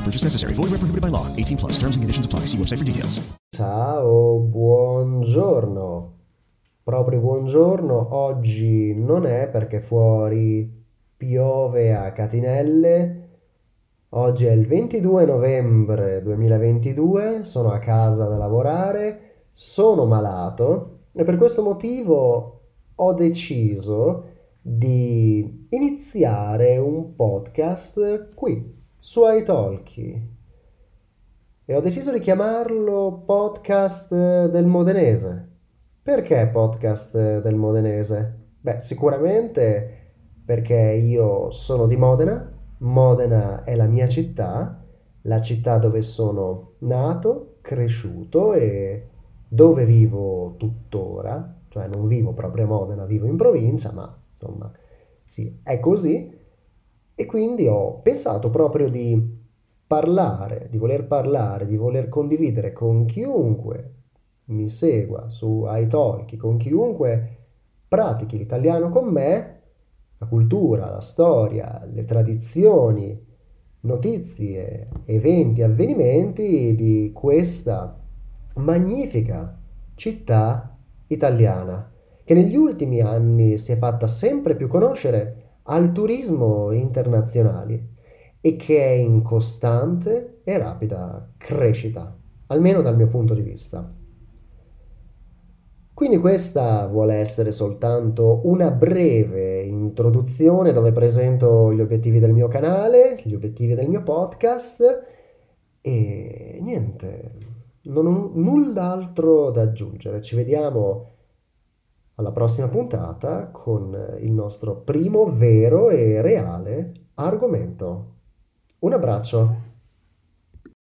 Purchase necessary. Void where prohibited by law. 18 plus. Terms and conditions apply. See website for details. Ciao, buongiorno. Proprio buongiorno. Oggi non è perché fuori piove a catinelle. Oggi è il 22 novembre 2022, sono a casa da lavorare, sono malato e per questo motivo ho deciso di iniziare un podcast qui su iTalki e ho deciso di chiamarlo podcast del modenese. Perché podcast del modenese? Beh, sicuramente perché io sono di Modena, Modena è la mia città, la città dove sono nato, cresciuto e dove vivo tuttora, cioè non vivo proprio a Modena, vivo in provincia, ma insomma sì, è così. E quindi ho pensato proprio di parlare, di voler parlare, di voler condividere con chiunque mi segua su iTalki, con chiunque pratichi l'italiano con me, la cultura, la storia, le tradizioni, notizie, eventi, avvenimenti di questa magnifica città italiana che negli ultimi anni si è fatta sempre più conoscere al turismo internazionale e che è in costante e rapida crescita, almeno dal mio punto di vista. Quindi questa vuole essere soltanto una breve introduzione dove presento gli obiettivi del mio canale, gli obiettivi del mio podcast e niente, non ho null'altro da aggiungere. Ci vediamo alla prossima puntata con il nostro primo vero e reale argomento. Un abbraccio.